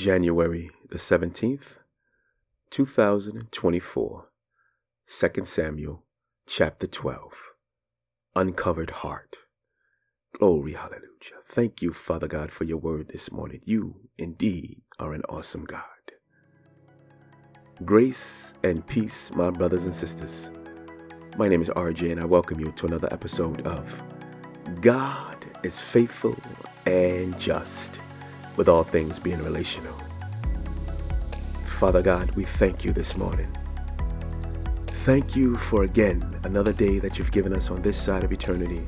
January the 17th, 2024. 2 Samuel chapter 12. Uncovered heart. Glory, hallelujah. Thank you, Father God, for your word this morning. You indeed are an awesome God. Grace and peace, my brothers and sisters. My name is RJ, and I welcome you to another episode of God is Faithful and Just with all things being relational. Father God, we thank you this morning. Thank you for again another day that you've given us on this side of eternity,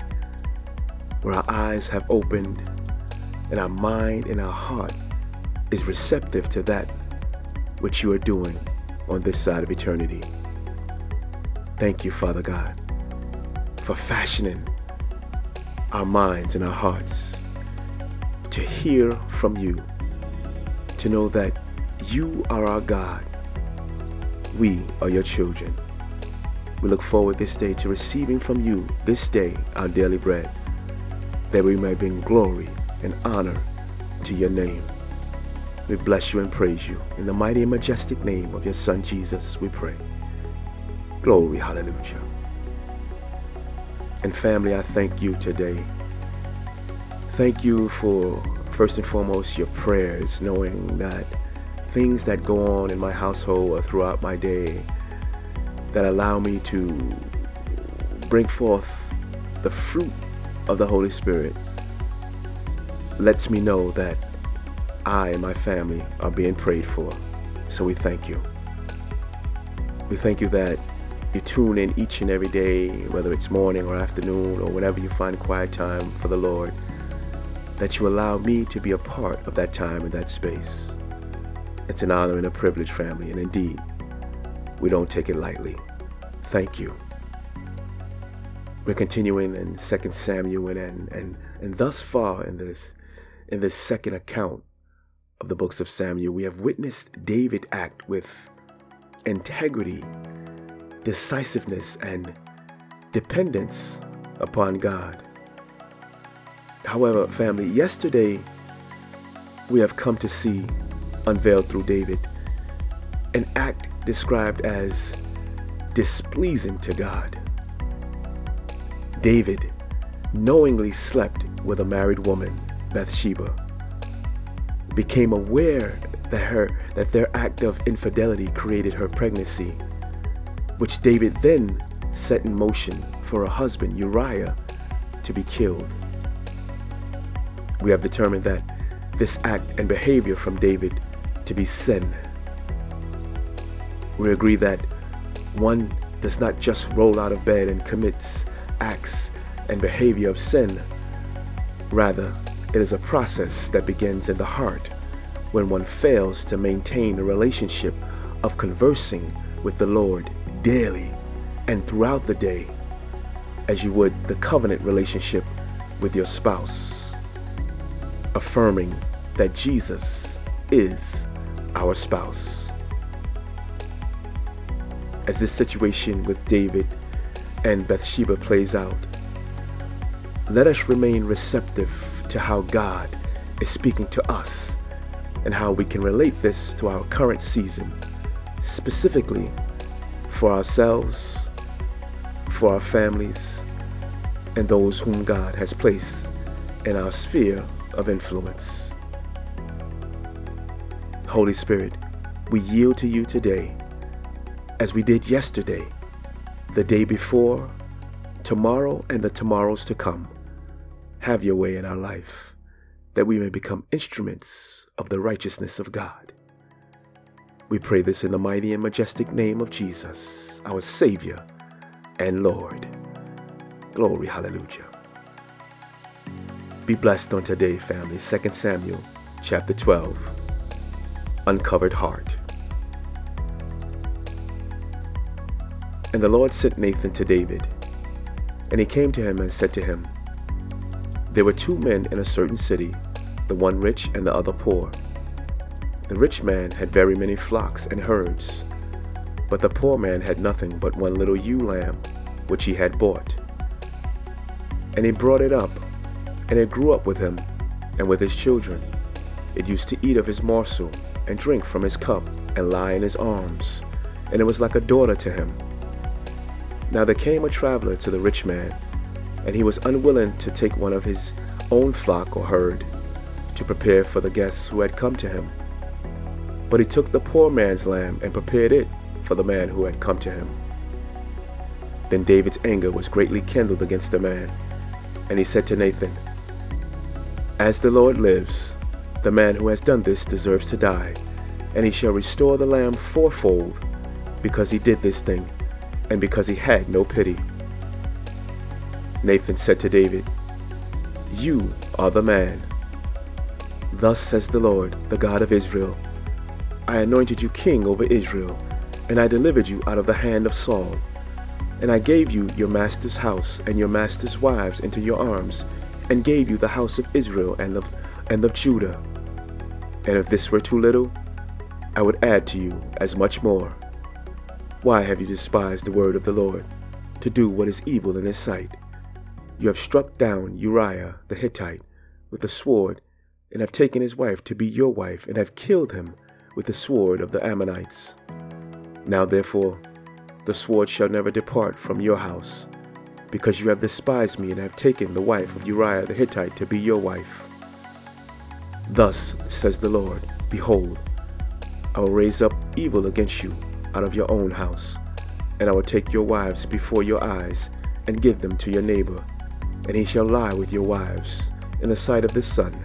where our eyes have opened and our mind and our heart is receptive to that which you are doing on this side of eternity. Thank you, Father God, for fashioning our minds and our hearts to hear from you, to know that you are our God. We are your children. We look forward this day to receiving from you this day our daily bread, that we may bring glory and honor to your name. We bless you and praise you. In the mighty and majestic name of your Son Jesus, we pray. Glory, hallelujah. And family, I thank you today Thank you for, first and foremost, your prayers, knowing that things that go on in my household or throughout my day that allow me to bring forth the fruit of the Holy Spirit lets me know that I and my family are being prayed for. So we thank you. We thank you that you tune in each and every day, whether it's morning or afternoon or whenever you find quiet time for the Lord that you allow me to be a part of that time and that space. It's an honor and a privilege, family, and indeed, we don't take it lightly. Thank you. We're continuing in 2 Samuel and, and, and, thus far in this in this second account of the books of Samuel, we have witnessed David act with integrity, decisiveness, and dependence upon God. However, family, yesterday we have come to see unveiled through David an act described as displeasing to God. David knowingly slept with a married woman, Bathsheba, became aware that her that their act of infidelity created her pregnancy, which David then set in motion for her husband, Uriah, to be killed. We have determined that this act and behavior from David to be sin. We agree that one does not just roll out of bed and commits acts and behavior of sin. Rather, it is a process that begins in the heart when one fails to maintain a relationship of conversing with the Lord daily and throughout the day, as you would the covenant relationship with your spouse affirming that Jesus is our spouse. As this situation with David and Bathsheba plays out, let us remain receptive to how God is speaking to us and how we can relate this to our current season, specifically for ourselves, for our families, and those whom God has placed in our sphere of influence. Holy Spirit, we yield to you today as we did yesterday, the day before, tomorrow, and the tomorrows to come. Have your way in our life that we may become instruments of the righteousness of God. We pray this in the mighty and majestic name of Jesus, our Savior and Lord. Glory, hallelujah. Be blessed on today, family. 2 Samuel chapter 12. Uncovered heart. And the Lord sent Nathan to David. And he came to him and said to him, There were two men in a certain city, the one rich and the other poor. The rich man had very many flocks and herds, but the poor man had nothing but one little ewe lamb, which he had bought. And he brought it up and it grew up with him and with his children. It used to eat of his morsel and drink from his cup and lie in his arms, and it was like a daughter to him. Now there came a traveler to the rich man, and he was unwilling to take one of his own flock or herd to prepare for the guests who had come to him. But he took the poor man's lamb and prepared it for the man who had come to him. Then David's anger was greatly kindled against the man, and he said to Nathan, As the Lord lives, the man who has done this deserves to die, and he shall restore the lamb fourfold, because he did this thing, and because he had no pity. Nathan said to David, You are the man. Thus says the Lord, the God of Israel I anointed you king over Israel, and I delivered you out of the hand of Saul. And I gave you your master's house and your master's wives into your arms, and gave you the house of Israel and of, and of Judah. And if this were too little, I would add to you as much more. Why have you despised the word of the Lord, to do what is evil in his sight? You have struck down Uriah the Hittite with a sword, and have taken his wife to be your wife, and have killed him with the sword of the Ammonites. Now therefore, the sword shall never depart from your house, because you have despised me and have taken the wife of Uriah the Hittite to be your wife. Thus says the Lord Behold, I will raise up evil against you out of your own house, and I will take your wives before your eyes and give them to your neighbor, and he shall lie with your wives in the sight of the sun.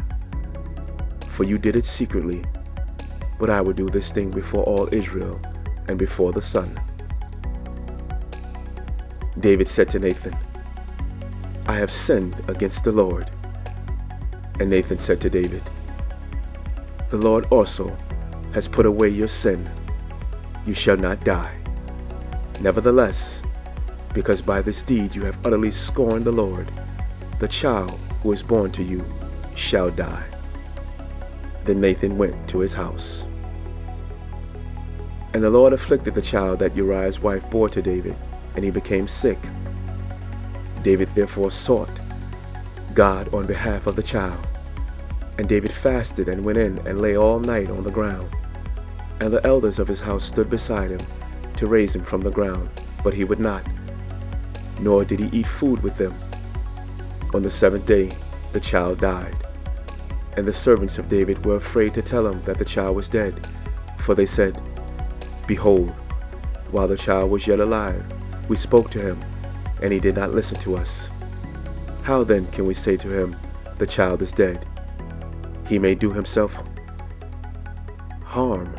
For you did it secretly, but I will do this thing before all Israel and before the sun. David said to Nathan, I have sinned against the Lord. And Nathan said to David, The Lord also has put away your sin. You shall not die. Nevertheless, because by this deed you have utterly scorned the Lord, the child who is born to you shall die. Then Nathan went to his house. And the Lord afflicted the child that Uriah's wife bore to David and he became sick. David therefore sought God on behalf of the child. And David fasted and went in and lay all night on the ground. And the elders of his house stood beside him to raise him from the ground, but he would not, nor did he eat food with them. On the seventh day the child died. And the servants of David were afraid to tell him that the child was dead, for they said, Behold, while the child was yet alive, we spoke to him, and he did not listen to us. How then can we say to him, The child is dead? He may do himself harm.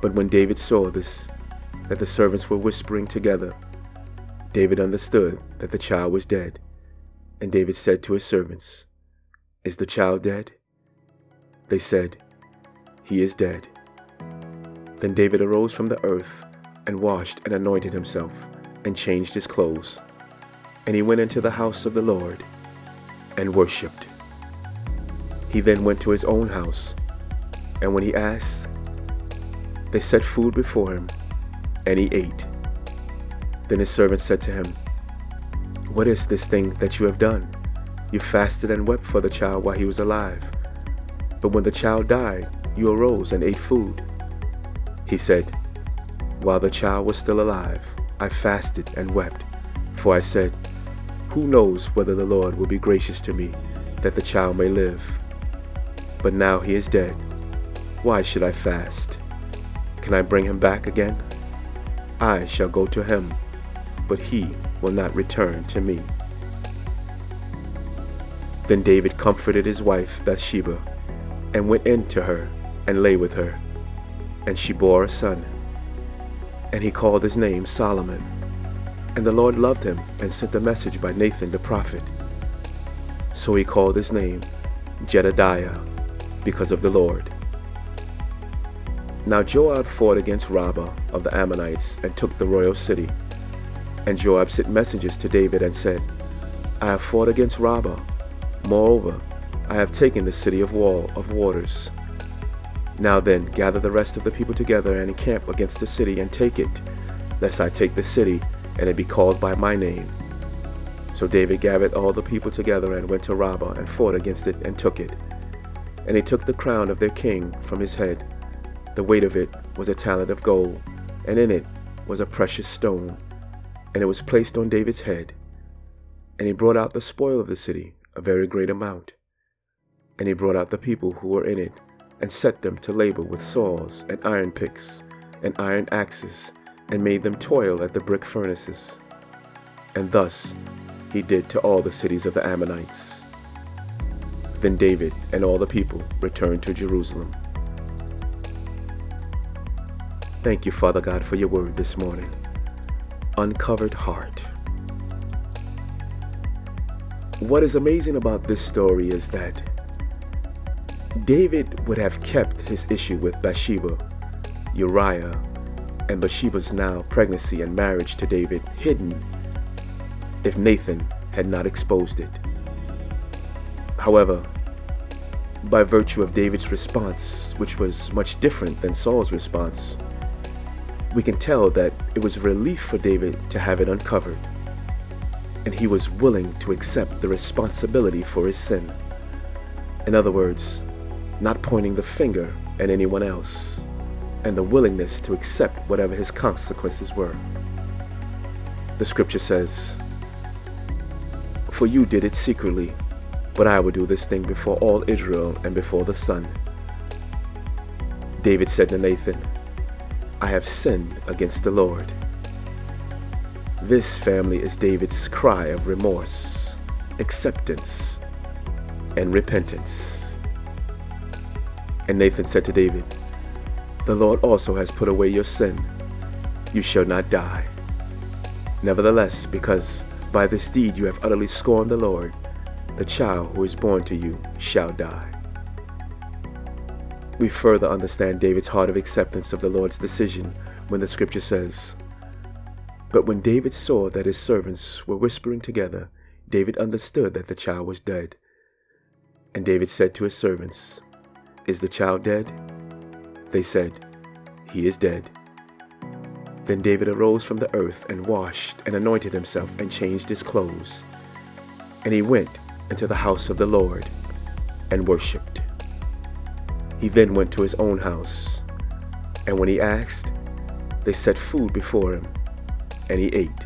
But when David saw this, that the servants were whispering together, David understood that the child was dead. And David said to his servants, Is the child dead? They said, He is dead. Then David arose from the earth and washed and anointed himself, and changed his clothes. And he went into the house of the Lord and worshipped. He then went to his own house, and when he asked, they set food before him, and he ate. Then his servant said to him, What is this thing that you have done? You fasted and wept for the child while he was alive. But when the child died, you arose and ate food. He said, while the child was still alive, I fasted and wept, for I said, Who knows whether the Lord will be gracious to me, that the child may live? But now he is dead. Why should I fast? Can I bring him back again? I shall go to him, but he will not return to me. Then David comforted his wife Bathsheba, and went in to her, and lay with her. And she bore a son and he called his name Solomon. And the Lord loved him and sent a message by Nathan the prophet. So he called his name Jedediah because of the Lord. Now Joab fought against Rabbah of the Ammonites and took the royal city. And Joab sent messengers to David and said, I have fought against Rabbah. Moreover, I have taken the city of wall of waters. Now then, gather the rest of the people together and encamp against the city and take it, lest I take the city and it be called by my name. So David gathered all the people together and went to Rabbah and fought against it and took it. And he took the crown of their king from his head. The weight of it was a talent of gold, and in it was a precious stone. And it was placed on David's head. And he brought out the spoil of the city, a very great amount. And he brought out the people who were in it, and set them to labor with saws and iron picks and iron axes, and made them toil at the brick furnaces. And thus he did to all the cities of the Ammonites. Then David and all the people returned to Jerusalem. Thank you, Father God, for your word this morning. Uncovered heart. What is amazing about this story is that David would have kept his issue with Bathsheba, Uriah, and Bathsheba's now pregnancy and marriage to David hidden if Nathan had not exposed it. However, by virtue of David's response, which was much different than Saul's response, we can tell that it was relief for David to have it uncovered, and he was willing to accept the responsibility for his sin. In other words, not pointing the finger at anyone else, and the willingness to accept whatever his consequences were. The scripture says, For you did it secretly but I will do this thing before all Israel and before the sun. David said to Nathan, I have sinned against the Lord. This family is David's cry of remorse, acceptance, and repentance. And Nathan said to David, The Lord also has put away your sin. You shall not die. Nevertheless, because by this deed you have utterly scorned the Lord, the child who is born to you shall die. We further understand David's heart of acceptance of the Lord's decision when the scripture says, But when David saw that his servants were whispering together, David understood that the child was dead. And David said to his servants, Is the child dead? They said, He is dead. Then David arose from the earth and washed and anointed himself and changed his clothes. And he went into the house of the Lord and worshipped. He then went to his own house, and when he asked, they set food before him, and he ate.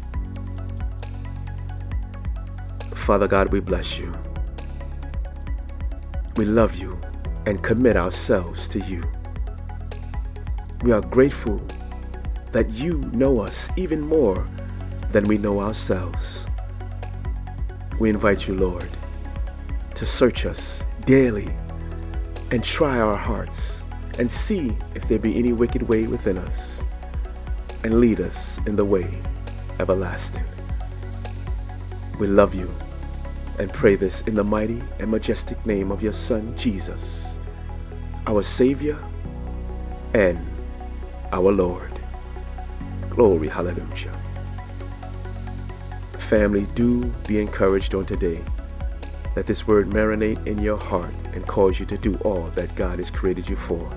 Father God, we bless you. We love you and commit ourselves to you. We are grateful that you know us even more than we know ourselves. We invite you, Lord, to search us daily and try our hearts and see if there be any wicked way within us and lead us in the way everlasting. We love you and pray this in the mighty and majestic name of your Son, Jesus, our Savior and our Lord. Glory, hallelujah. Family, do be encouraged on today let this word marinate in your heart and cause you to do all that God has created you for.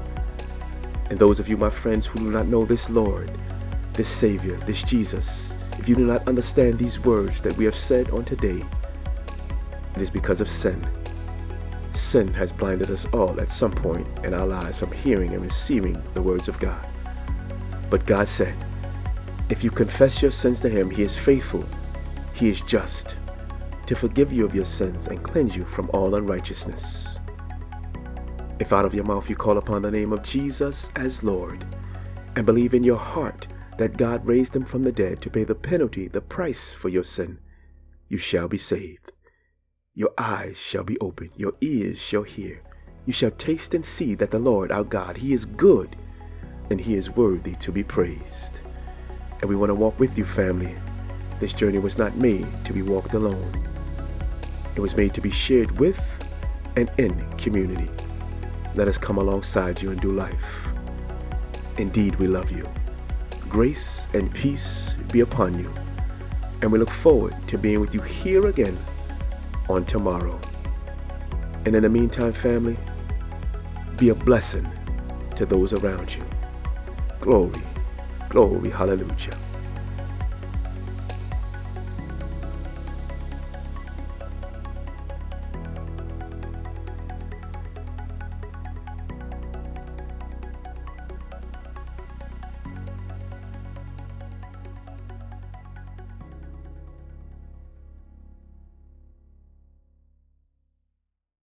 And those of you, my friends, who do not know this Lord, this Savior, this Jesus, if you do not understand these words that we have said on today, it is because of sin. Sin has blinded us all at some point in our lives from hearing and receiving the words of God. But God said, if you confess your sins to Him, He is faithful, He is just to forgive you of your sins and cleanse you from all unrighteousness. If out of your mouth you call upon the name of Jesus as Lord, and believe in your heart that God raised him from the dead to pay the penalty, the price for your sin, you shall be saved. Your eyes shall be opened, your ears shall hear. You shall taste and see that the Lord our God, He is good and He is worthy to be praised. And we want to walk with you, family. This journey was not made to be walked alone. It was made to be shared with and in community. Let us come alongside you and do life. Indeed, we love you. Grace and peace be upon you. And we look forward to being with you here again on tomorrow. And in the meantime, family, be a blessing to those around you. Glory, glory, hallelujah.